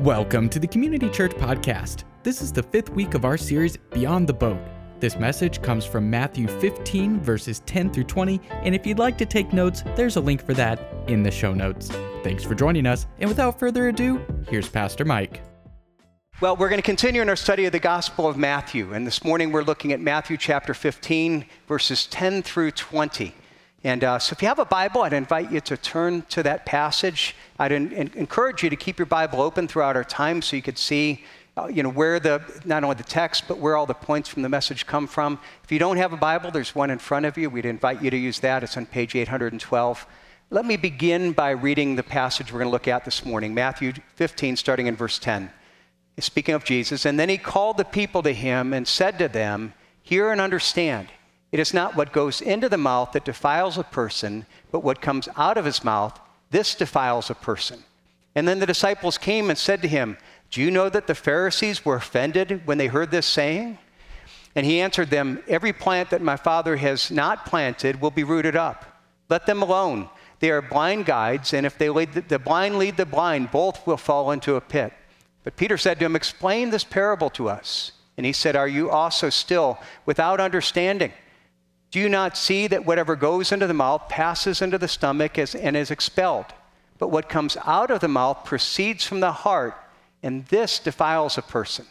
Welcome to the Community Church Podcast. This is the fifth week of our series, Beyond the Boat. This message comes from Matthew 15, verses 10 through 20, and if you'd like to take notes, there's a link for that in the show notes. Thanks for joining us, and without further ado, here's Pastor Mike. Well, we're going to continue in our study of the Gospel of Matthew, and this morning we're looking at Matthew chapter 15, verses 10 through 20. And uh, so if you have a Bible, I'd invite you to turn to that passage. I'd in, encourage you to keep your Bible open throughout our time so you could see uh, you know, where the, not only the text, but where all the points from the message come from. If you don't have a Bible, there's one in front of you. We'd invite you to use that. It's on page 812. Let me begin by reading the passage we're going to look at this morning Matthew 15, starting in verse 10. Speaking of Jesus, and then he called the people to him and said to them, Hear and understand. It is not what goes into the mouth that defiles a person, but what comes out of his mouth, this defiles a person. And then the disciples came and said to him, Do you know that the Pharisees were offended when they heard this saying? And he answered them, Every plant that my Father has not planted will be rooted up. Let them alone. They are blind guides, and if they lead the, the blind lead the blind, both will fall into a pit. But Peter said to him, Explain this parable to us. And he said, Are you also still without understanding? Do you not see that whatever goes into the mouth passes into the stomach and is expelled? But what comes out of the mouth proceeds from the heart, and this defiles a person.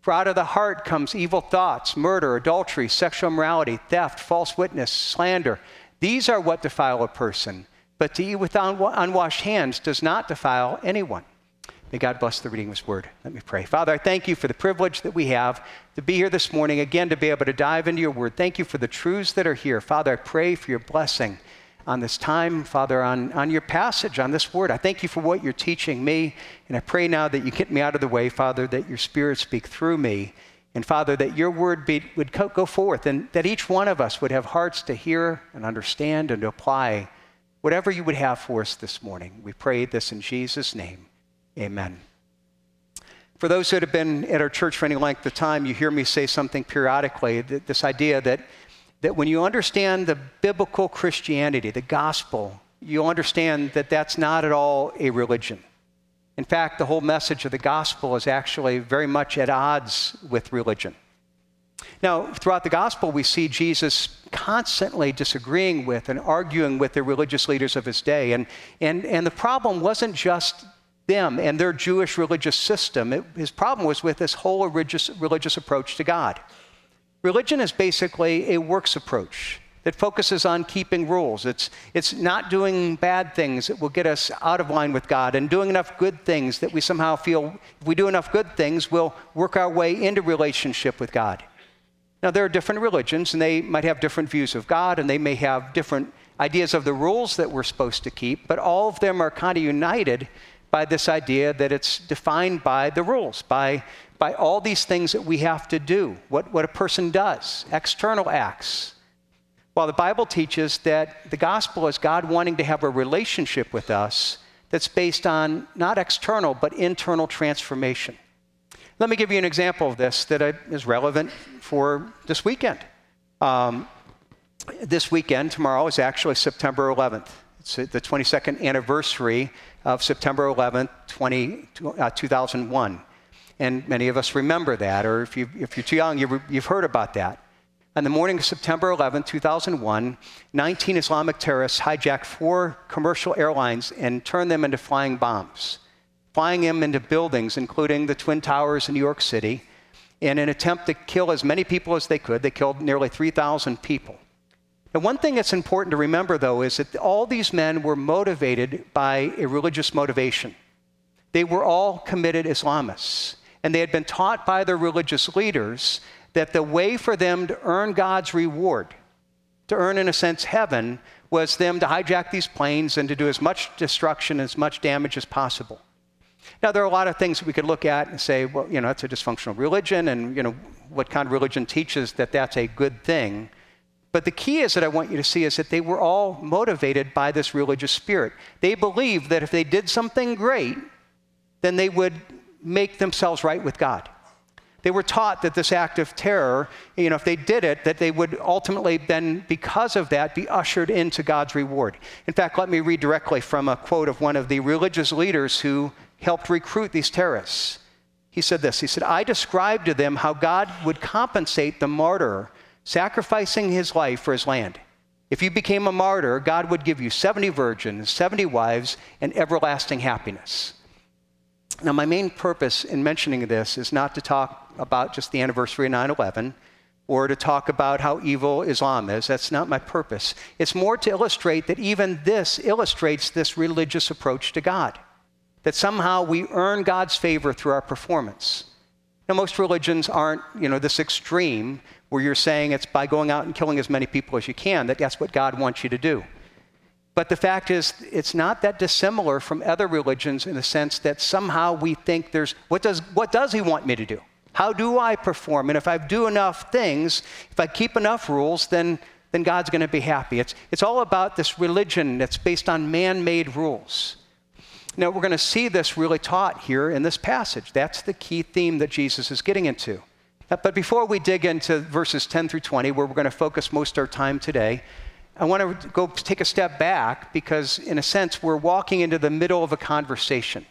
For out of the heart comes evil thoughts, murder, adultery, sexual immorality, theft, false witness, slander. These are what defile a person. But to eat with unwashed hands does not defile anyone. May God bless the reading of His Word. Let me pray. Father, I thank you for the privilege that we have to be here this morning, again, to be able to dive into your Word. Thank you for the truths that are here. Father, I pray for your blessing on this time, Father, on, on your passage, on this Word. I thank you for what you're teaching me, and I pray now that you get me out of the way, Father, that your Spirit speak through me. And Father, that your word be, would go forth and that each one of us would have hearts to hear and understand and to apply whatever you would have for us this morning. We pray this in Jesus' name. Amen. For those that have been at our church for any length of time, you hear me say something periodically this idea that, that when you understand the biblical Christianity, the gospel, you'll understand that that's not at all a religion. In fact, the whole message of the gospel is actually very much at odds with religion. Now, throughout the gospel, we see Jesus constantly disagreeing with and arguing with the religious leaders of his day. And, and, and the problem wasn't just them and their Jewish religious system. It, his problem was with this whole religious, religious approach to God. Religion is basically a works approach that focuses on keeping rules. It's, it's not doing bad things that will get us out of line with God and doing enough good things that we somehow feel if we do enough good things, we'll work our way into relationship with God. Now, there are different religions, and they might have different views of God, and they may have different ideas of the rules that we're supposed to keep, but all of them are kind of united by this idea that it's defined by the rules, by, by all these things that we have to do, what, what a person does, external acts. While the Bible teaches that the gospel is God wanting to have a relationship with us that's based on not external, but internal transformation. Let me give you an example of this that is relevant for this weekend. Um, this weekend, tomorrow, is actually September 11th. It's the 22nd anniversary of September 11th, 20, uh, 2001. And many of us remember that, or if, you, if you're too young, you, you've heard about that. On the morning of September 11, 2001, 19 Islamic terrorists hijacked four commercial airlines and turned them into flying bombs, flying them into buildings, including the Twin Towers in New York City. In an attempt to kill as many people as they could, they killed nearly 3,000 people. And one thing that's important to remember, though, is that all these men were motivated by a religious motivation. They were all committed Islamists, and they had been taught by their religious leaders that the way for them to earn God's reward, to earn, in a sense, heaven, was them to hijack these planes and to do as much destruction, as much damage as possible. Now, there are a lot of things that we could look at and say, well, you know, it's a dysfunctional religion, and, you know, what kind of religion teaches that that's a good thing. But the key is that I want you to see is that they were all motivated by this religious spirit. They believed that if they did something great, then they would make themselves right with God. They were taught that this act of terror, you know, if they did it, that they would ultimately then, because of that, be ushered into God's reward. In fact, let me read directly from a quote of one of the religious leaders who helped recruit these terrorists. He said this He said, I described to them how God would compensate the martyr sacrificing his life for his land. If you became a martyr, God would give you 70 virgins, 70 wives, and everlasting happiness. Now, my main purpose in mentioning this is not to talk about just the anniversary of 9 11 or to talk about how evil Islam is. That's not my purpose. It's more to illustrate that even this illustrates this religious approach to God, that somehow we earn God's favor through our performance. Now, most religions aren't, you know, this extreme where you're saying it's by going out and killing as many people as you can that that's what God wants you to do. But the fact is, it's not that dissimilar from other religions in the sense that somehow we think there's what does, what does He want me to do? How do I perform? And if I do enough things, if I keep enough rules, then, then God's going to be happy. It's, it's all about this religion that's based on man made rules. Now, we're going to see this really taught here in this passage. That's the key theme that Jesus is getting into. But before we dig into verses 10 through 20, where we're going to focus most of our time today, I want to go take a step back because, in a sense, we're walking into the middle of a conversation.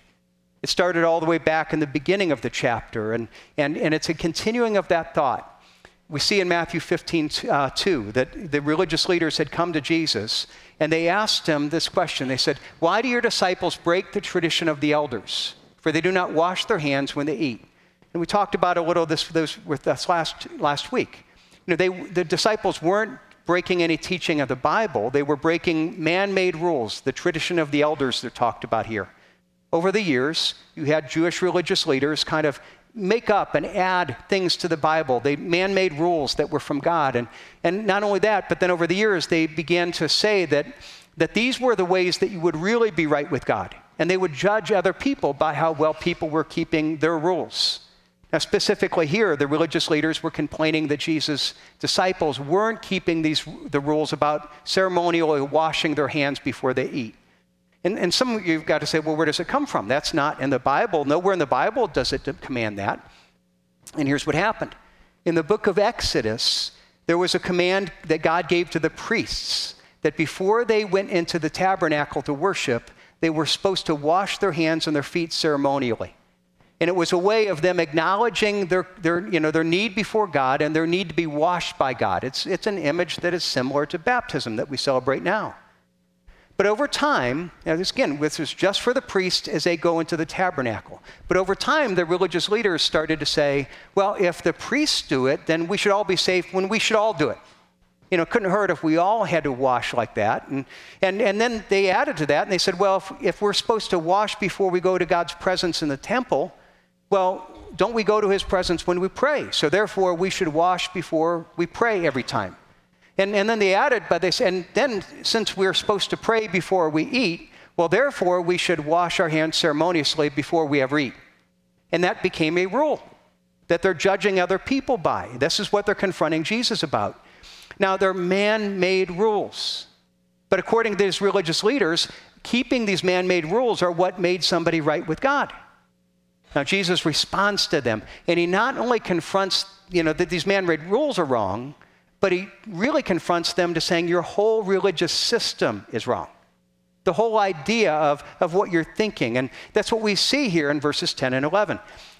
It started all the way back in the beginning of the chapter, and, and, and it's a continuing of that thought. We see in Matthew 15, uh, 2, that the religious leaders had come to Jesus and they asked him this question. They said, Why do your disciples break the tradition of the elders? For they do not wash their hands when they eat. And we talked about a little this, this with us last, last week. You know, they, the disciples weren't breaking any teaching of the Bible, they were breaking man made rules, the tradition of the elders that talked about here. Over the years, you had Jewish religious leaders kind of make up and add things to the Bible. They man made rules that were from God. And, and not only that, but then over the years, they began to say that, that these were the ways that you would really be right with God. And they would judge other people by how well people were keeping their rules. Now, specifically here, the religious leaders were complaining that Jesus' disciples weren't keeping these, the rules about ceremonially washing their hands before they eat. And, and some of you've got to say, well, where does it come from? That's not in the Bible. Nowhere in the Bible does it command that. And here's what happened. In the book of Exodus, there was a command that God gave to the priests that before they went into the tabernacle to worship, they were supposed to wash their hands and their feet ceremonially. And it was a way of them acknowledging their, their, you know, their need before God and their need to be washed by God. It's, it's an image that is similar to baptism that we celebrate now. But over time, now this again, this is just for the priests as they go into the tabernacle. But over time, the religious leaders started to say, well, if the priests do it, then we should all be safe when we should all do it. You know, it couldn't hurt if we all had to wash like that. And, and, and then they added to that and they said, well, if, if we're supposed to wash before we go to God's presence in the temple, well, don't we go to his presence when we pray? So therefore, we should wash before we pray every time. And, and then they added, but they said, and then since we're supposed to pray before we eat, well, therefore, we should wash our hands ceremoniously before we ever eat. And that became a rule that they're judging other people by. This is what they're confronting Jesus about. Now, they're man made rules. But according to these religious leaders, keeping these man made rules are what made somebody right with God. Now, Jesus responds to them, and he not only confronts, you know, that these man made rules are wrong, but he really confronts them to saying your whole religious system is wrong. The whole idea of, of what you're thinking. And that's what we see here in verses 10 and 11.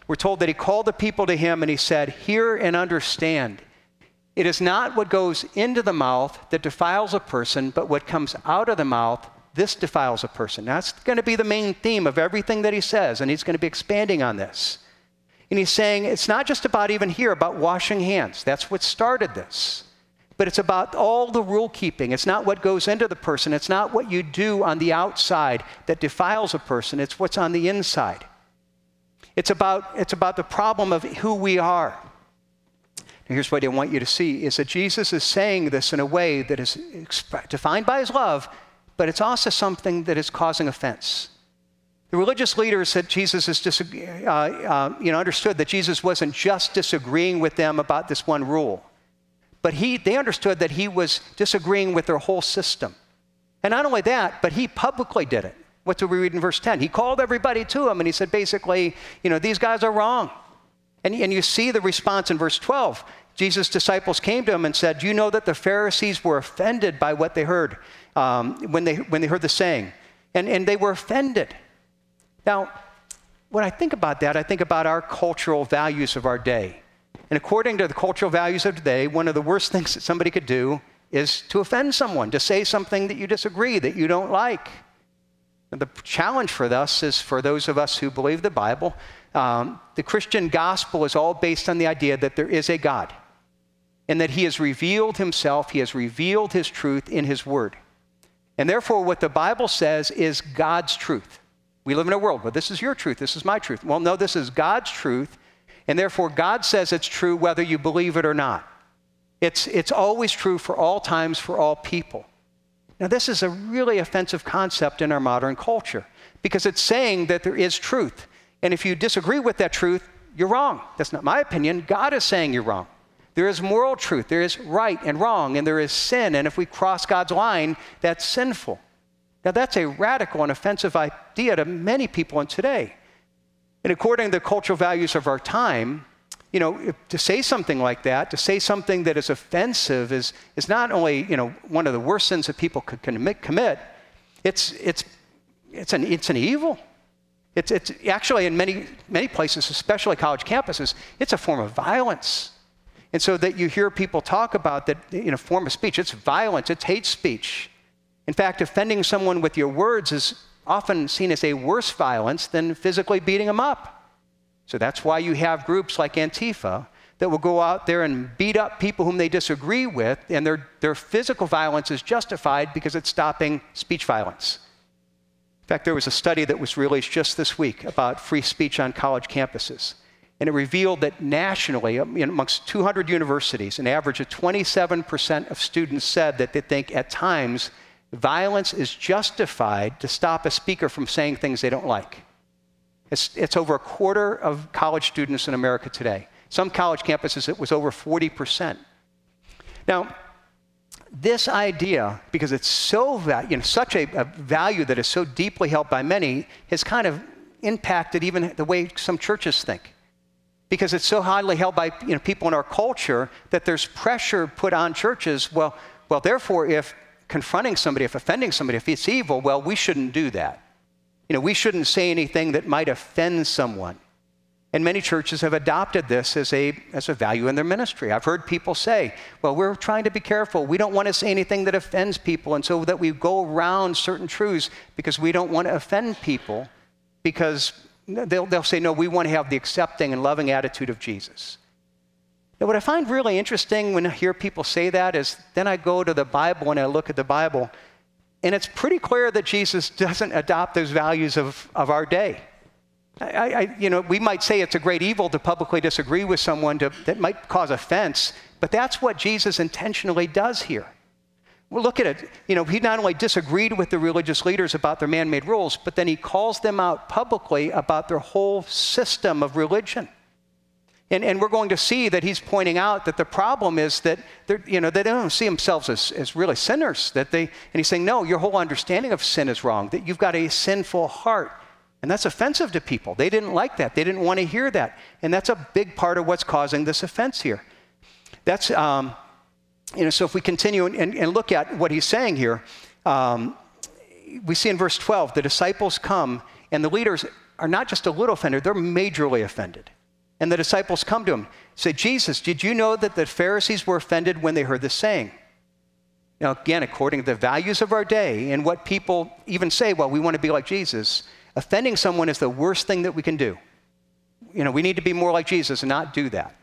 We're told that he called the people to him and he said, Hear and understand. It is not what goes into the mouth that defiles a person, but what comes out of the mouth, this defiles a person. That's going to be the main theme of everything that he says, and he's going to be expanding on this. And he's saying it's not just about even here about washing hands. That's what started this. But it's about all the rule keeping. It's not what goes into the person. It's not what you do on the outside that defiles a person. It's what's on the inside. It's about, it's about the problem of who we are. Now, here's what I want you to see is that Jesus is saying this in a way that is defined by his love, but it's also something that is causing offense. The religious leaders said Jesus is uh, uh, you know, understood that Jesus wasn't just disagreeing with them about this one rule, but he, they understood that he was disagreeing with their whole system. And not only that, but he publicly did it. What do we read in verse 10? He called everybody to him and he said, basically, you know, these guys are wrong. And, and you see the response in verse 12. Jesus' disciples came to him and said, You know that the Pharisees were offended by what they heard um, when, they, when they heard the saying. And, and they were offended. Now, when I think about that, I think about our cultural values of our day. And according to the cultural values of today, one of the worst things that somebody could do is to offend someone, to say something that you disagree, that you don't like. And the challenge for us is for those of us who believe the Bible, um, the Christian gospel is all based on the idea that there is a God and that He has revealed Himself, He has revealed His truth in His Word. And therefore, what the Bible says is God's truth. We live in a world, well, this is your truth, this is my truth. Well, no, this is God's truth, and therefore God says it's true whether you believe it or not. It's, it's always true for all times, for all people. Now, this is a really offensive concept in our modern culture because it's saying that there is truth. And if you disagree with that truth, you're wrong. That's not my opinion. God is saying you're wrong. There is moral truth, there is right and wrong, and there is sin. And if we cross God's line, that's sinful. Now, that's a radical and offensive idea to many people in today. And according to the cultural values of our time, you know, to say something like that, to say something that is offensive, is, is not only, you know, one of the worst sins that people could commit, it's, it's, it's, an, it's an evil. It's, it's actually in many, many places, especially college campuses, it's a form of violence. And so that you hear people talk about that in a form of speech, it's violence, it's hate speech. In fact, offending someone with your words is often seen as a worse violence than physically beating them up. So that's why you have groups like Antifa that will go out there and beat up people whom they disagree with, and their, their physical violence is justified because it's stopping speech violence. In fact, there was a study that was released just this week about free speech on college campuses. And it revealed that nationally, um, amongst 200 universities, an average of 27% of students said that they think at times violence is justified to stop a speaker from saying things they don't like. It's, it's over a quarter of college students in America today. Some college campuses, it was over 40%. Now, this idea, because it's so you know, such a, a, value that is so deeply held by many, has kind of impacted even the way some churches think. Because it's so highly held by you know, people in our culture that there's pressure put on churches. Well, well, therefore, if confronting somebody, if offending somebody, if it's evil, well, we shouldn't do that. You know, we shouldn't say anything that might offend someone. And many churches have adopted this as a, as a value in their ministry. I've heard people say, well, we're trying to be careful. We don't want to say anything that offends people, and so that we go around certain truths because we don't want to offend people because they'll, they'll say, no, we want to have the accepting and loving attitude of Jesus. Now, what I find really interesting when I hear people say that is then I go to the Bible and I look at the Bible and it's pretty clear that Jesus doesn't adopt those values of, of our day. I, I, you know, we might say it's a great evil to publicly disagree with someone to, that might cause offense, but that's what Jesus intentionally does here. Well, look at it. You know, he not only disagreed with the religious leaders about their man made rules, but then he calls them out publicly about their whole system of religion. And, and we're going to see that he's pointing out that the problem is that you know, they don't see themselves as, as really sinners. That they, and he's saying, no, your whole understanding of sin is wrong, that you've got a sinful heart. And that's offensive to people. They didn't like that. They didn't want to hear that. And that's a big part of what's causing this offense here. That's, um, you know, so if we continue and, and, look at what he's saying here, um, we see in verse 12 the disciples come, and the leaders are not just a little offended, they're majorly offended. And the disciples come to him, say, Jesus, did you know that the Pharisees were offended when they heard this saying? Now, again, according to the values of our day and what people even say, well, we want to be like Jesus, offending someone is the worst thing that we can do. You know, we need to be more like Jesus and not do that.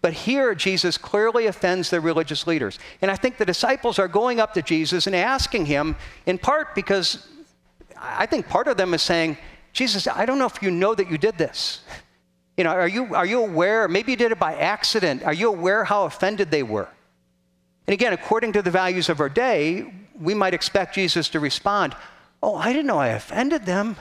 But here, Jesus clearly offends the religious leaders. And I think the disciples are going up to Jesus and asking him, in part because I think part of them is saying, Jesus, I don't know if you know that you did this. You know, are you, are you aware? Maybe you did it by accident. Are you aware how offended they were? And again, according to the values of our day, we might expect Jesus to respond, Oh, I didn't know I offended them.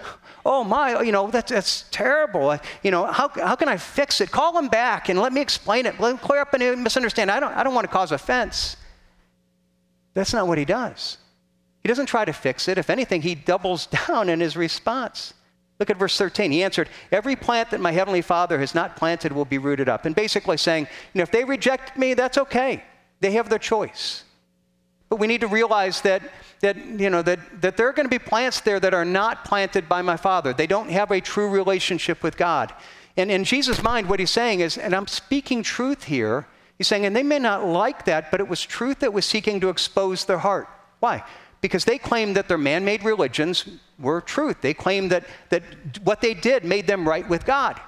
Oh, my, you know, that's, that's terrible. You know, how, how can I fix it? Call them back and let me explain it. Let them clear up any misunderstanding. I don't, I don't want to cause offense. That's not what he does. He doesn't try to fix it. If anything, he doubles down in his response. Look at verse 13. He answered, Every plant that my heavenly Father has not planted will be rooted up. And basically saying, you know, if they reject me, that's okay. They have their choice. But we need to realize that, that, you know, that, that there are going to be plants there that are not planted by my Father. They don't have a true relationship with God. And in Jesus' mind, what he's saying is, and I'm speaking truth here, he's saying, and they may not like that, but it was truth that was seeking to expose their heart. Why? Because they claimed that their man made religions were truth. They claimed that, that what they did made them right with God.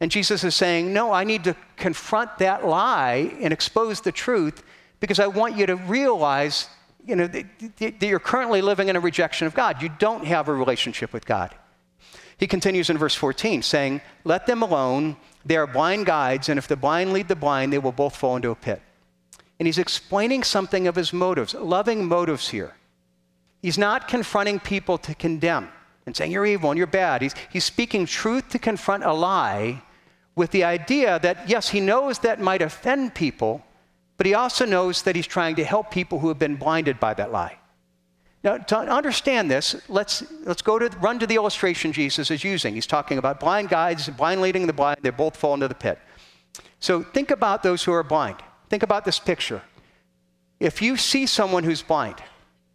And Jesus is saying, No, I need to confront that lie and expose the truth because I want you to realize you know, that, that you're currently living in a rejection of God. You don't have a relationship with God. He continues in verse 14, saying, Let them alone. They are blind guides, and if the blind lead the blind, they will both fall into a pit. And he's explaining something of his motives, loving motives here. He's not confronting people to condemn and saying, You're evil and you're bad. He's, he's speaking truth to confront a lie with the idea that, yes, he knows that might offend people, but he also knows that he's trying to help people who have been blinded by that lie. Now, to understand this, let's, let's go to run to the illustration Jesus is using. He's talking about blind guides, blind leading the blind. They both fall into the pit. So think about those who are blind. Think about this picture. If you see someone who's blind,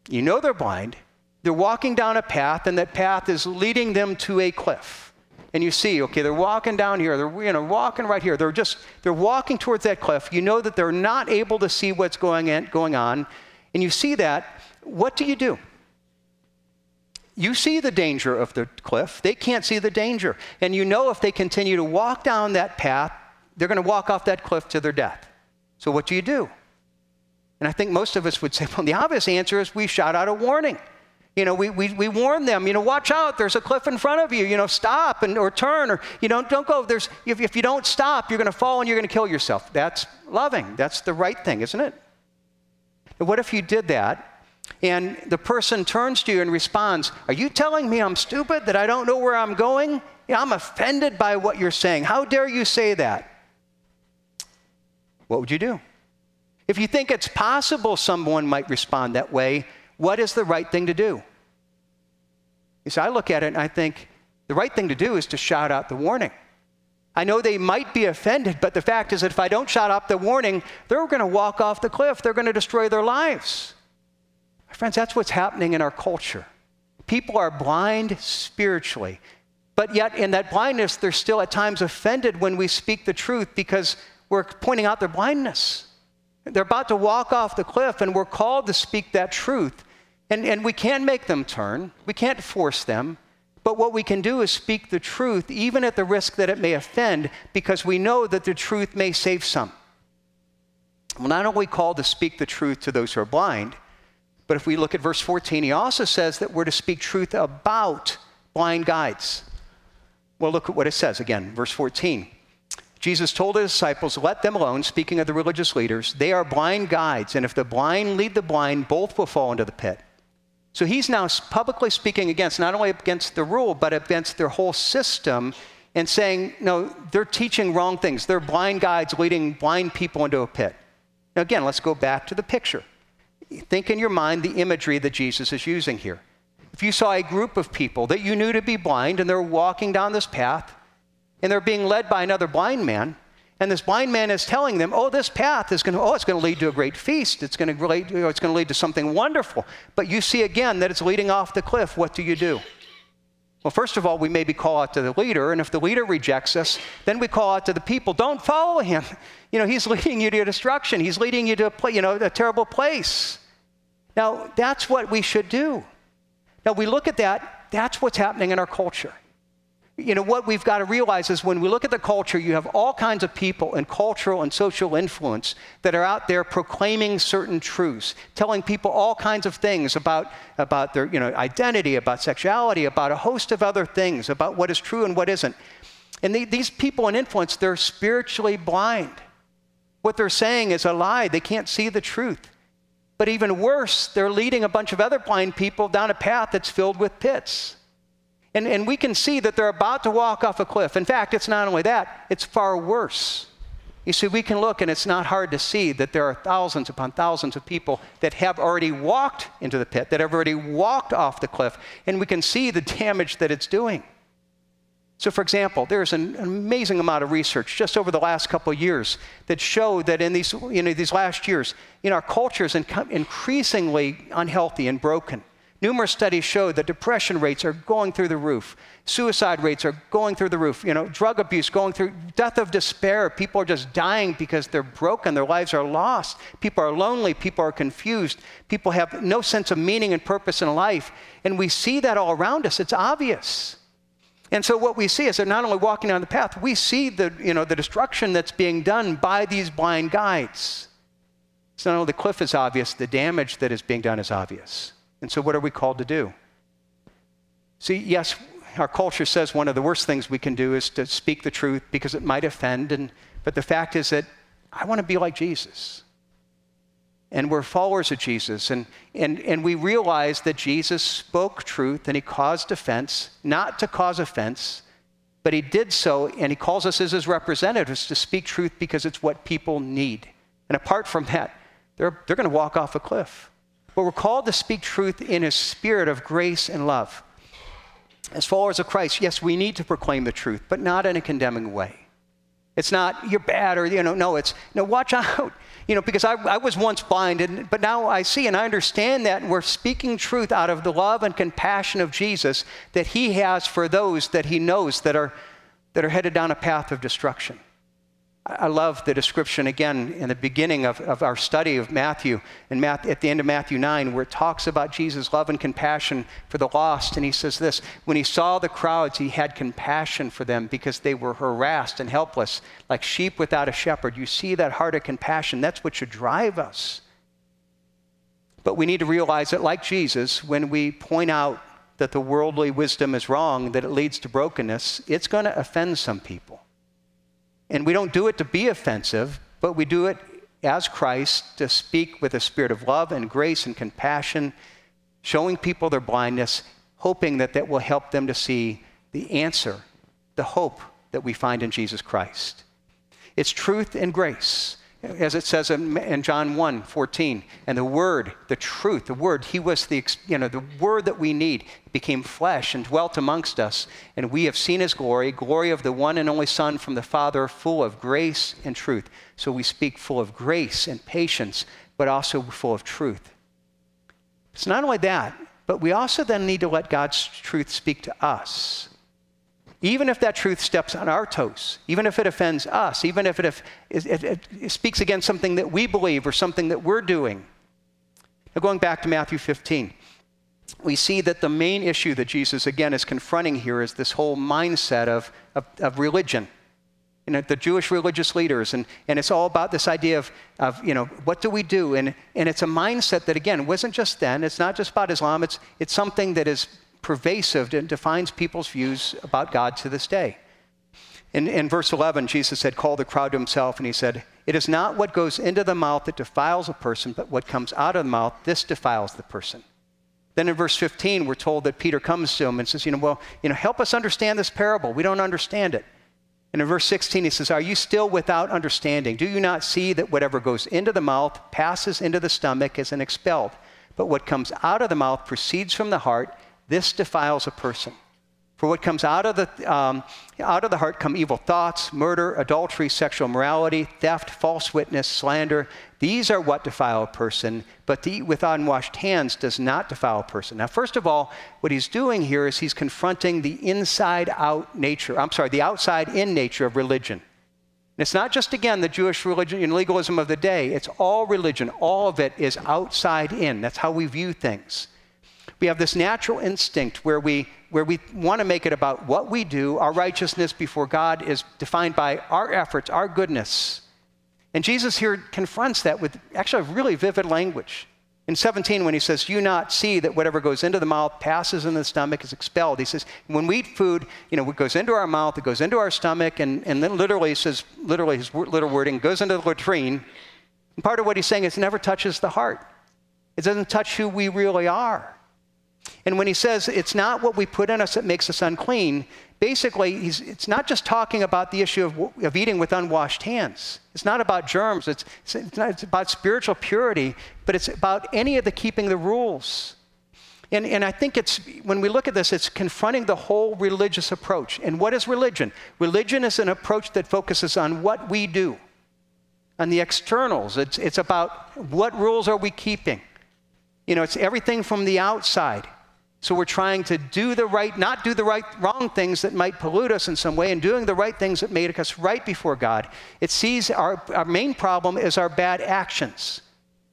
you know they're blind, they're walking down a path, and that path is leading them to a cliff. And you see, okay, they're walking down here, they're you know, walking right here. They're just, they're walking towards that cliff. You know that they're not able to see what's going, in, going on. And you see that, what do you do? You see the danger of the cliff. They can't see the danger. And you know if they continue to walk down that path, they're going to walk off that cliff to their death. So what do you do? And I think most of us would say, well, the obvious answer is we shout out a warning. You know, we, we, we warn them, you know, watch out, there's a cliff in front of you, you know, stop and, or turn, or, you know, don't go. There's, if, if you don't stop, you're going to fall and you're going to kill yourself. That's loving. That's the right thing, isn't it? And what if you did that and the person turns to you and responds, Are you telling me I'm stupid, that I don't know where I'm going? Yeah, I'm offended by what you're saying. How dare you say that? What would you do? If you think it's possible someone might respond that way, what is the right thing to do? You see, I look at it and I think the right thing to do is to shout out the warning. I know they might be offended, but the fact is that if I don't shout out the warning, they're going to walk off the cliff. They're going to destroy their lives. My friends, that's what's happening in our culture. People are blind spiritually, but yet in that blindness, they're still at times offended when we speak the truth because we're pointing out their blindness. They're about to walk off the cliff, and we're called to speak that truth. And, and we can't make them turn, we can't force them. But what we can do is speak the truth, even at the risk that it may offend, because we know that the truth may save some. Well, not only called to speak the truth to those who are blind, but if we look at verse 14, he also says that we're to speak truth about blind guides. Well, look at what it says again, verse 14. Jesus told his disciples, Let them alone, speaking of the religious leaders. They are blind guides, and if the blind lead the blind, both will fall into the pit. So he's now publicly speaking against, not only against the rule, but against their whole system and saying, no, they're teaching wrong things. They're blind guides leading blind people into a pit. Now, again, let's go back to the picture. Think in your mind the imagery that Jesus is using here. If you saw a group of people that you knew to be blind and they're walking down this path and they're being led by another blind man, and this blind man is telling them, oh, this path is going to, oh, it's going to lead to a great feast. It's going to, relate, you know, it's going to lead to something wonderful. But you see again that it's leading off the cliff. What do you do? Well, first of all, we maybe call out to the leader, and if the leader rejects us, then we call out to the people, don't follow him. You know, he's leading you to destruction. He's leading you to a, you know, a terrible place. Now, that's what we should do. Now, we look at that, that's what's happening in our culture you know, what we've got to realize is when we look at the culture, you have all kinds of people and cultural and social influence that are out there proclaiming certain truths, telling people all kinds of things about, about their you know, identity, about sexuality, about a host of other things, about what is true and what isn't. And the, these people in influence, they're spiritually blind. What they're saying is a lie. They can't see the truth. But even worse, they're leading a bunch of other blind people down a path that's filled with pits. And, and we can see that they're about to walk off a cliff. In fact, it's not only that, it's far worse. You see, we can look and it's not hard to see that there are thousands upon thousands of people that have already walked into the pit, that have already walked off the cliff, and we can see the damage that it's doing. So, for example, there's an amazing amount of research just over the last couple of years that show that in these, you know, these last years, you know, our culture is increasingly unhealthy and broken. Numerous studies show that depression rates are going through the roof. Suicide rates are going through the roof. You know, drug abuse going through, death of despair. People are just dying because they're broken. Their lives are lost. People are lonely. People are confused. People have no sense of meaning and purpose in life. And we see that all around us. It's obvious. And so what we see is they're not only walking down the path, we see the, you know, the destruction that's being done by these blind guides. It's not only the cliff is obvious, the damage that is being done is obvious. And so what are we called to do? See, yes, our culture says one of the worst things we can do is to speak the truth because it might offend, and, but the fact is that I want to be like Jesus and we're followers of Jesus. And, and, and we realize that Jesus spoke truth and he caused offense, not to cause offense, but he did so, and he calls us as his representatives to speak truth because it's what people need. And apart from that, they're, they're going to walk off a cliff. But we're called to speak truth in a spirit of grace and love. As followers of Christ, yes, we need to proclaim the truth, but not in a condemning way. It's not, you're bad, or, you know, no, it's, no, watch out you know, because I, I was once blind, and, but now I see and I understand that, we're speaking truth out of the love and compassion of Jesus that He has for those that He knows that are, that are headed down a path of destruction. I love the description again in the beginning of, of our study of Matthew, and at the end of Matthew 9, where it talks about Jesus' love and compassion for the lost. And he says this When he saw the crowds, he had compassion for them because they were harassed and helpless, like sheep without a shepherd. You see that heart of compassion. That's what should drive us. But we need to realize that, like Jesus, when we point out that the worldly wisdom is wrong, that it leads to brokenness, it's going to offend some people. And we don't do it to be offensive, but we do it as Christ to speak with a spirit of love and grace and compassion, showing people their blindness, hoping that that will help them to see the answer, the hope that we find in Jesus Christ. It's truth and grace as it says in, John 1 14. And the Word, the truth, the Word, He was the, you know, the Word that we need, became flesh and dwelt amongst us. And we have seen His glory, glory of the one and only Son from the Father, full of grace and truth. So we speak full of grace and patience, but also full of truth. It's not only that, but we also then need to let God's truth speak to us even if that truth steps on our toes, even if it offends us, even if it, it, it, it speaks against something that we believe or something that we're doing. Now, going back to Matthew 15, we see that the main issue that Jesus, again, is confronting here is this whole mindset of, of, of religion. You know, the Jewish religious leaders, and, and it's all about this idea of, of, you know, what do we do? And, and it's a mindset that, again, wasn't just then, it's not just about Islam, it's, it's something that is pervasive and defines people's views about God to this day. In, in verse 11, Jesus said, Call the crowd to himself, and he said, It is not what goes into the mouth that defiles a person, but what comes out of the mouth, this defiles the person. Then in verse 15, we're told that Peter comes to him and says, You know, well, you know, help us understand this parable. We don't understand it. And in verse 16, he says, Are you still without understanding? Do you not see that whatever goes into the mouth passes into the stomach as an expelled? But what comes out of the mouth proceeds from the heart this defiles a person. For what comes out of, the, um, out of the heart come evil thoughts, murder, adultery, sexual immorality, theft, false witness, slander. These are what defile a person, but to eat with unwashed hands does not defile a person. Now, first of all, what he's doing here is he's confronting the inside out nature, I'm sorry, the outside in nature of religion. And it's not just, again, the Jewish religion and legalism of the day, it's all religion. All of it is outside in. That's how we view things. We have this natural instinct where we, where we want to make it about what we do. Our righteousness before God is defined by our efforts, our goodness. And Jesus here confronts that with actually really vivid language. In 17, when he says, You not see that whatever goes into the mouth passes in the stomach is expelled. He says, When we eat food, you know, it goes into our mouth, it goes into our stomach, and, and then literally, he says, literally, his little wording goes into the latrine. And part of what he's saying is it never touches the heart, it doesn't touch who we really are. And when he says it's not what we put in us that makes us unclean, basically, it's not just talking about the issue of, of, eating with unwashed hands. It's not about germs, it's, it's, not, it's about spiritual purity, but it's about any of the keeping the rules. And, and I think it's, when we look at this, it's confronting the whole religious approach. And what is religion? Religion is an approach that focuses on what we do, on the externals. It's, it's about what rules are we keeping. You know, it's everything from the outside. So we're trying to do the right, not do the right, wrong things that might pollute us in some way, and doing the right things that make us right before God. It sees our, our main problem is our bad actions.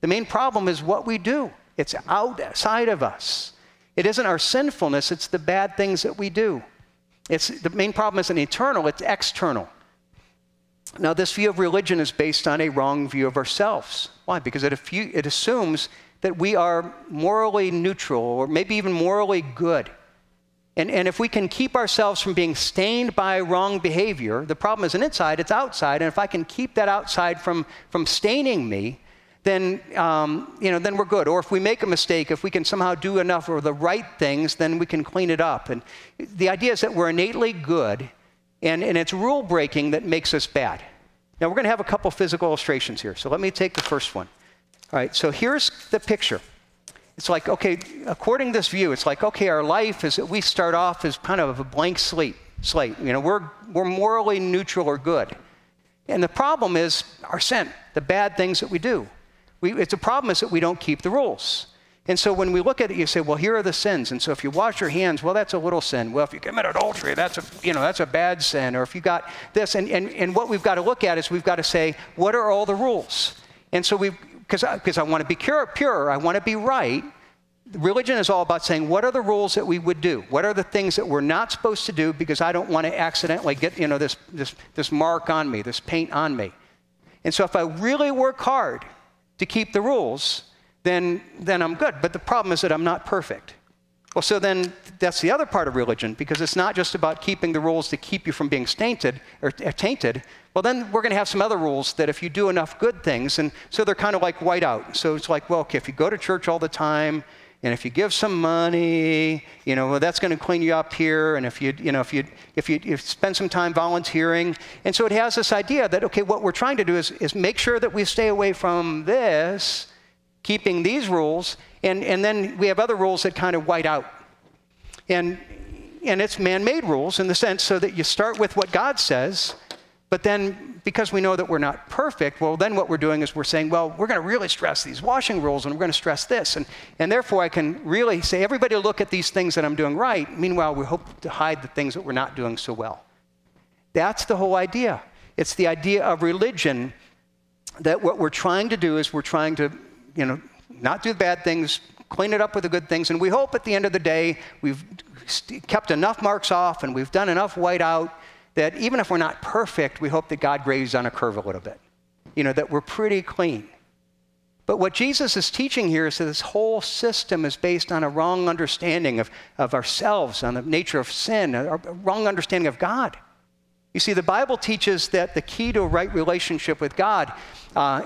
The main problem is what we do. It's outside of us. It isn't our sinfulness, it's the bad things that we do. It's, the main problem isn't eternal, it's external. Now, this view of religion is based on a wrong view of ourselves. Why? Because it, it assumes that we are morally neutral or maybe even morally good. And, and if we can keep ourselves from being stained by wrong behavior, the problem isn't inside, it's outside. And if I can keep that outside from, from staining me, then, um, you know, then we're good. Or if we make a mistake, if we can somehow do enough of the right things, then we can clean it up. And the idea is that we're innately good, and, and it's rule breaking that makes us bad. Now, we're going to have a couple physical illustrations here. So let me take the first one. All right, so here's the picture. It's like, okay, according to this view, it's like, okay, our life is, we start off as kind of a blank slate. slate. You know, we're, we're morally neutral or good. And the problem is our sin, the bad things that we do. We, it's a problem is that we don't keep the rules. And so when we look at it, you say, well, here are the sins. And so if you wash your hands, well, that's a little sin. Well, if you commit adultery, that's a, you know, that's a bad sin. Or if you got this, and, and, and what we've got to look at is we've got to say, what are all the rules? And so we've, because I, cause I want to be pure, pure, I want to be right. Religion is all about saying, what are the rules that we would do? What are the things that we're not supposed to do because I don't want to accidentally get, you know, this, this, this mark on me, this paint on me. And so if I really work hard, to keep the rules, then, then I'm good. But the problem is that I'm not perfect. Well, so then that's the other part of religion, because it's not just about keeping the rules to keep you from being tainted or uh, tainted. Well, then we're going to have some other rules that if you do enough good things, and so they're kind of like white out. So it's like, well, okay, if you go to church all the time, and if you give some money, you know, well, that's going to clean you up here. And if you, you know, if you, if you, if you spend some time volunteering. And so it has this idea that, okay, what we're trying to do is, is make sure that we stay away from this, keeping these rules. And, and then we have other rules that kind of white out. And, and it's man made rules in the sense so that you start with what God says, but then because we know that we're not perfect, well, then what we're doing is we're saying, well, we're going to really stress these washing rules and we're going to stress this. And, and therefore, I can really say, everybody look at these things that I'm doing right. Meanwhile, we hope to hide the things that we're not doing so well. That's the whole idea. It's the idea of religion that what we're trying to do is we're trying to, you know, not do the bad things, clean it up with the good things. And we hope at the end of the day, we've kept enough marks off and we've done enough white out that even if we're not perfect, we hope that God graves on a curve a little bit. You know, that we're pretty clean. But what Jesus is teaching here is that this whole system is based on a wrong understanding of, of ourselves, on the nature of sin, a, wrong understanding of God. You see, the Bible teaches that the key to a right relationship with God uh,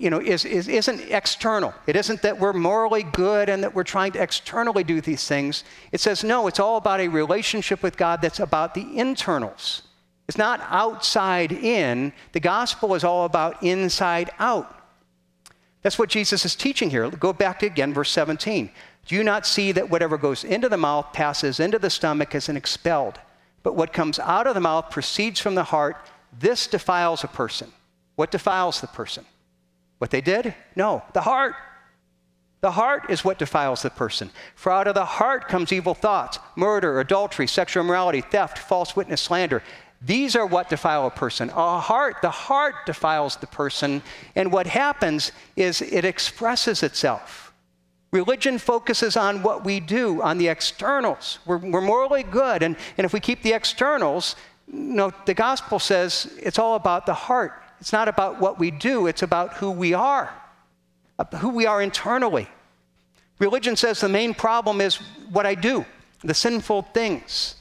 you know, is, is, isn't external. It isn't that we're morally good and that we're trying to externally do these things. It says, no, it's all about a relationship with God that's about the internals. It's not outside in. The gospel is all about inside out. That's what Jesus is teaching here. Go back to again, verse 17. Do you not see that whatever goes into the mouth passes into the stomach as an expelled? But what comes out of the mouth proceeds from the heart. This defiles a person. What defiles the person? What they did? No, the heart. The heart is what defiles the person. For out of the heart comes evil thoughts, murder, adultery, sexual immorality, theft, false witness, slander. These are what defile a person. A heart, the heart defiles the person, and what happens is it expresses itself. Religion focuses on what we do, on the externals. We're, we're morally good, and, and if we keep the externals, know, the gospel says it's all about the heart. It's not about what we do, it's about who we are, uh, who we are internally. Religion says the main problem is what I do, the sinful things.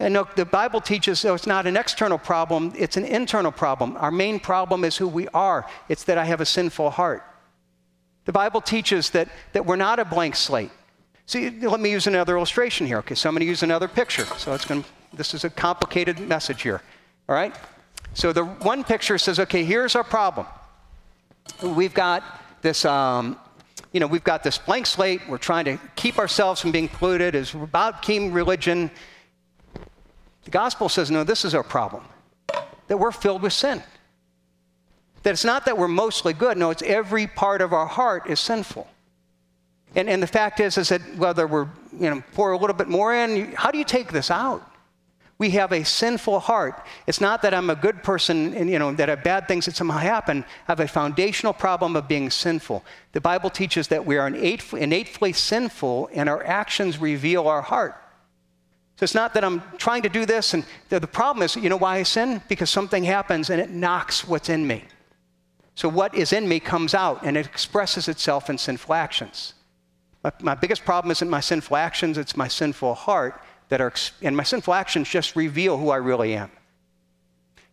And no, the Bible teaches so it's not an external problem, it's an internal problem. Our main problem is who we are, it's that I have a sinful heart. The Bible teaches that, that we're not a blank slate. See, let me use another illustration here. Okay, so I'm going to use another picture. So it's going to, this is a complicated message here. All right? So the one picture says, okay, here's our problem. We've got this, um, you know, we've got this blank slate. We're trying to keep ourselves from being polluted. It's about keeping religion. The gospel says, no, this is our problem that we're filled with sin. That it's not that we're mostly good. No, it's every part of our heart is sinful. And, and the fact is, is that whether we're, you know, pour a little bit more in, how do you take this out? We have a sinful heart. It's not that I'm a good person and, you know, that bad things that somehow happen. I have a foundational problem of being sinful. The Bible teaches that we are innately sinful and our actions reveal our heart. So it's not that I'm trying to do this, and the, the problem is, you know why I sin? Because something happens and it knocks what's in me. So what is in me comes out and it expresses itself in sinful actions. My, my biggest problem isn't my sinful actions, it's my sinful heart that are, and my sinful actions just reveal who I really am.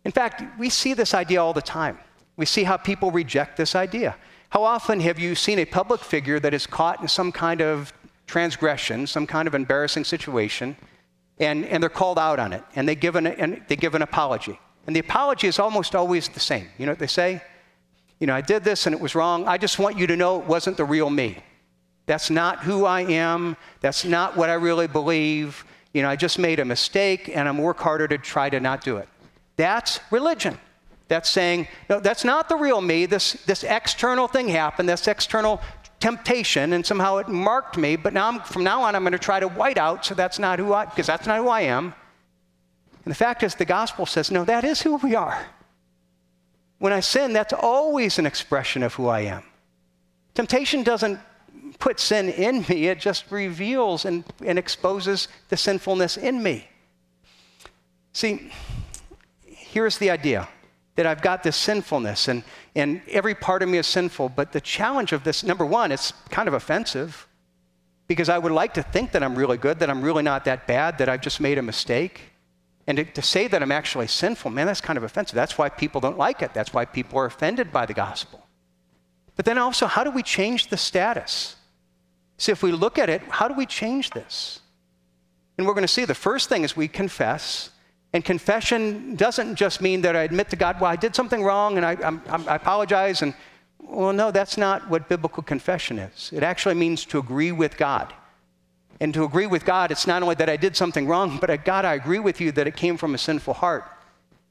In fact, we see this idea all the time. We see how people reject this idea. How often have you seen a public figure that is caught in some kind of transgression, some kind of embarrassing situation, and, and they're called out on it, and they give, an, and they give an apology. And the apology is almost always the same. You know what they say? You know, I did this and it was wrong. I just want you to know it wasn't the real me. That's not who I am. That's not what I really believe. You know, I just made a mistake and I'm work harder to try to not do it. That's religion. That's saying, no, that's not the real me. This, this external thing happened, this external temptation and somehow it marked me, but now I'm, from now on I'm going to try to white out so that's not who I, because that's not who I am. And the fact is, the gospel says, no, that is who we are. When I sin, that's always an expression of who I am. Temptation doesn't put sin in me, it just reveals and, and exposes the sinfulness in me. See, here's the idea that I've got this sinfulness and, and every part of me is sinful. But the challenge of this, number one, it's kind of offensive because I would like to think that I'm really good, that I'm really not that bad, that I've just made a mistake. And to, to say that I'm actually sinful, man, that's kind of offensive. That's why people don't like it. That's why people are offended by the gospel. But then also, how do we change the status? See, if we look at it, how do we change this? And we're going to see the first thing is we confess and confession doesn't just mean that I admit to God, well, I did something wrong and I, I'm, I apologize. And, well, no, that's not what biblical confession is. It actually means to agree with God. And to agree with God, it's not only that I did something wrong, but God, I agree with you that it came from a sinful heart.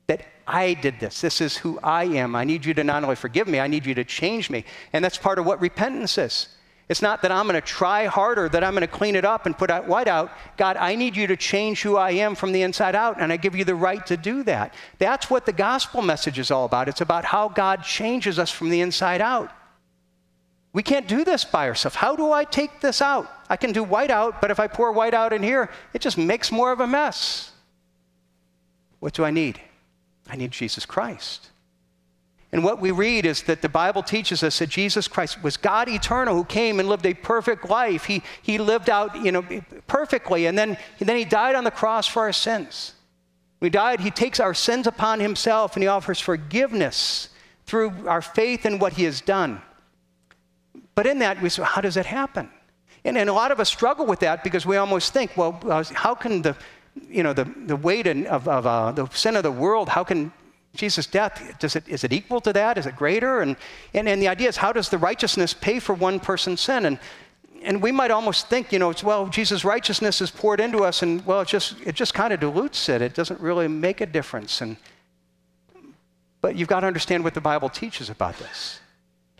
That I did this. This is who I am. I need you to not only forgive me, I need you to change me. And that's part of what repentance is. It's not that I'm going to try harder, that I'm going to clean it up and put out white out. God, I need you to change who I am from the inside out, and I give you the right to do that. That's what the gospel message is all about. It's about how God changes us from the inside out. We can't do this by ourselves. How do I take this out? I can do white out, but if I pour white out in here, it just makes more of a mess. What do I need? I need Jesus Christ. And what we read is that the Bible teaches us that Jesus Christ was God eternal who came and lived a perfect life. He, he lived out, you know, perfectly. And then, and then he died on the cross for our sins. When he died, he takes our sins upon himself and he offers forgiveness through our faith in what he has done. But in that, we say, how does that happen? And, and a lot of us struggle with that because we almost think, well, how can the, you know, the, the weight of, of uh, the sin of the world, how can Jesus' death, does it, is it equal to that? Is it greater? And, and, and the idea is, how does the righteousness pay for one person's sin? And, and we might almost think, you know, it's, well, Jesus' righteousness is poured into us, and, well, it just, it just kind of dilutes it. It doesn't really make a difference. And, but you've got to understand what the Bible teaches about this.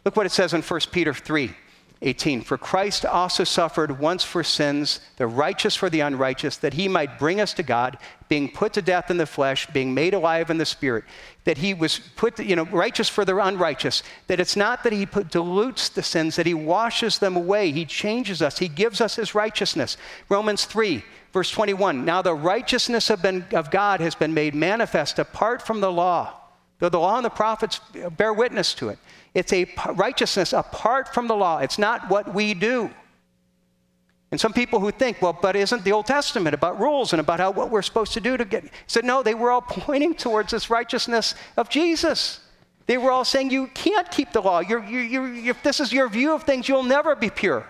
Look what it says in 1 Peter 3. 18. For Christ also suffered once for sins, the righteous for the unrighteous, that he might bring us to God, being put to death in the flesh, being made alive in the spirit. That he was put, you know, righteous for the unrighteous. That it's not that he put, dilutes the sins, that he washes them away. He changes us. He gives us his righteousness. Romans 3, verse 21. Now the righteousness of, been, of God has been made manifest apart from the law, though the law and the prophets bear witness to it it's a righteousness apart from the law. It's not what we do. And some people who think, well, but isn't the Old Testament about rules and about how, what we're supposed to do to get? said, no, they were all pointing towards this righteousness of Jesus. They were all saying, you can't keep the law. You're, you're, you're, if this is your view of things, you'll never be pure.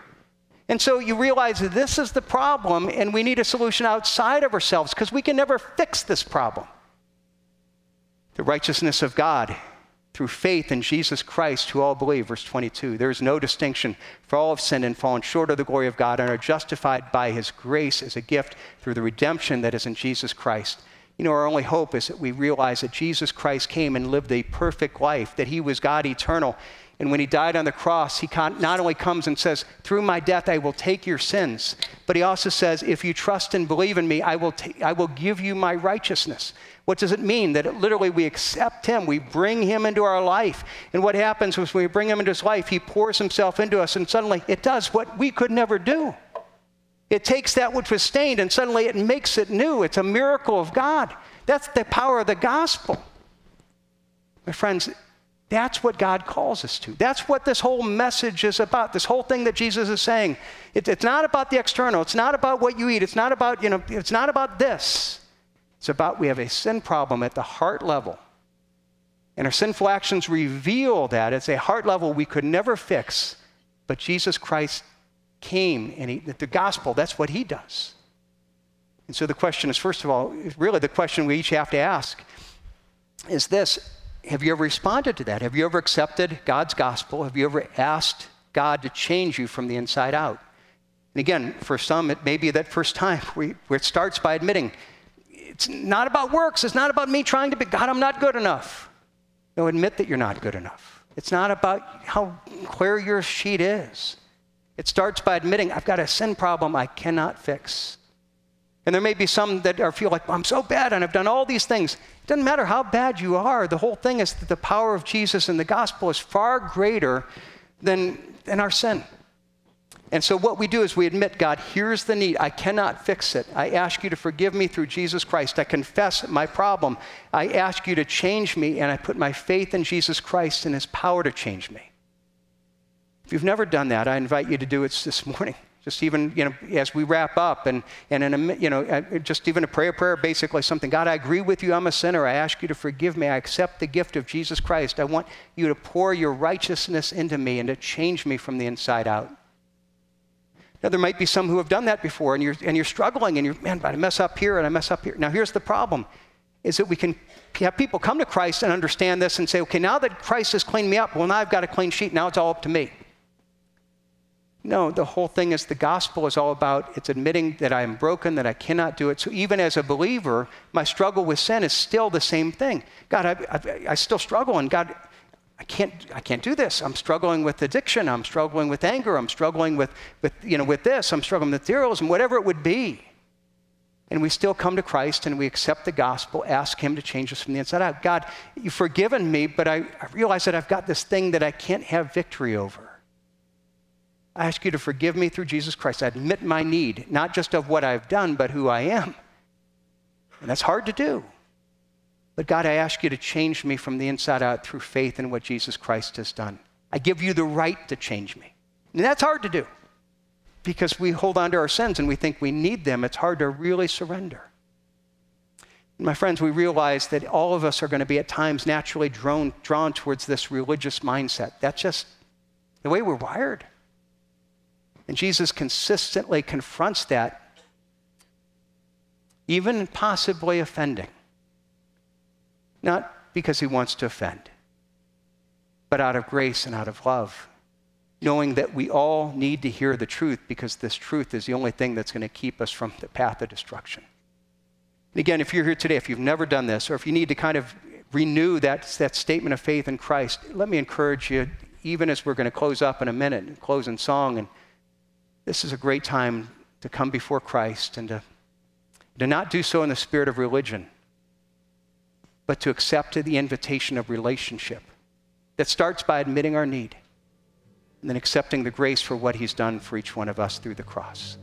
And so you realize this is the problem, and we need a solution outside of ourselves because we can never fix this problem. The righteousness of God through faith in Jesus Christ who all believe. Verse 22 There is no distinction, for all have sinned and fallen short of the glory of God and are justified by his grace as a gift through the redemption that is in Jesus Christ. You know, our only hope is that we realize that Jesus Christ came and lived a perfect life, that he was God eternal. And when he died on the cross, he not only comes and says, Through my death, I will take your sins, but he also says, If you trust and believe in me, I will, ta- I will give you my righteousness. What does it mean? That it, literally we accept him, we bring him into our life. And what happens is when we bring him into his life, he pours himself into us, and suddenly it does what we could never do. It takes that which was stained and suddenly it makes it new. It's a miracle of God. That's the power of the gospel. My friends, that's what God calls us to. That's what this whole message is about. This whole thing that Jesus is saying. It, it's not about the external. It's not about what you eat. It's not about, you know, it's not about this. It's about we have a sin problem at the heart level. And our sinful actions reveal that. It's a heart level we could never fix. But Jesus Christ came and he, the gospel, that's what he does. And so the question is, first of all, really the question we each have to ask is this Have you ever responded to that? Have you ever accepted God's gospel? Have you ever asked God to change you from the inside out? And again, for some, it may be that first time where it starts by admitting it's not about works. It's not about me trying to be, God, I'm not good enough. No, admit that you're not good enough. It's not about how clear your sheet is. It starts by admitting, I've got a sin problem I cannot fix. And there may be some that are, feel like, well, I'm so bad and I've done all these things. It doesn't matter how bad you are. The whole thing is that the power of Jesus and the gospel is far greater than, than our sin. And so what we do is we admit, God, here's the need. I cannot fix it. I ask you to forgive me through Jesus Christ. I confess my problem. I ask you to change me, and I put my faith in Jesus Christ and his power to change me. If you've never done that, I invite you to do it this morning. Just even, you know, as we wrap up and, and in a, you know, uh, just even a prayer, prayer, basically something. God, I agree with you. I'm a sinner. I ask you to forgive me. I accept the gift of Jesus Christ. I want you to pour your righteousness into me and to change me from the inside out. Now, there might be some who have done that before and you're, and you're struggling and you're, man, but I mess up here and I mess up here. Now, here's the problem is that we can have people come to Christ and understand this and say, okay, now that Christ has cleaned me up, well, now I've got a clean sheet. Now it's all up to me. No, the whole thing is the gospel is all about it's admitting that I am broken, that I cannot do it. So even as a believer, my struggle with sin is still the same thing. God, I, I, I still struggle, and God, I can't, I can't do this. I'm struggling with addiction. I'm struggling with anger. I'm struggling with, with, you know, with this. I'm struggling with materialism, whatever it would be. And we still come to Christ and we accept the gospel, ask Him to change us from the inside out. God, you've forgiven me, but I, I realize that I've got this thing that I can't have victory over. I ask you to forgive me through Jesus Christ. I admit my need, not just of what I've done, but who I am. And that's hard to do. But God, I ask you to change me from the inside out through faith in what Jesus Christ has done. I give you the right to change me. And that's hard to do because we hold on to our sins and we think we need them. It's hard to really surrender. My friends, we realize that all of us are going to be at times naturally drawn, drawn towards this religious mindset. That's just the way we're wired. And Jesus consistently confronts that, even possibly offending. Not because he wants to offend, but out of grace and out of love, knowing that we all need to hear the truth because this truth is the only thing that's going to keep us from the path of destruction. And again, if you're here today, if you've never done this, or if you need to kind of renew that, that statement of faith in Christ, let me encourage you, even as we're going to close up in a minute and close in song and this is a great time to come before Christ and to, to not do so in the spirit of religion, but to accept the invitation of relationship that starts by admitting our need and then accepting the grace for what He's done for each one of us through the cross.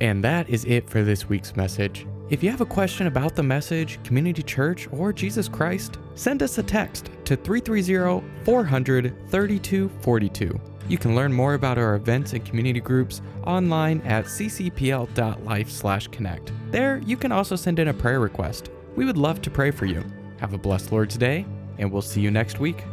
And that is it for this week's message. If you have a question about the message, community church, or Jesus Christ, send us a text to 330 400 3242. You can learn more about our events and community groups online at ccpl.life/connect. There, you can also send in a prayer request. We would love to pray for you. Have a blessed Lord's Day, and we'll see you next week.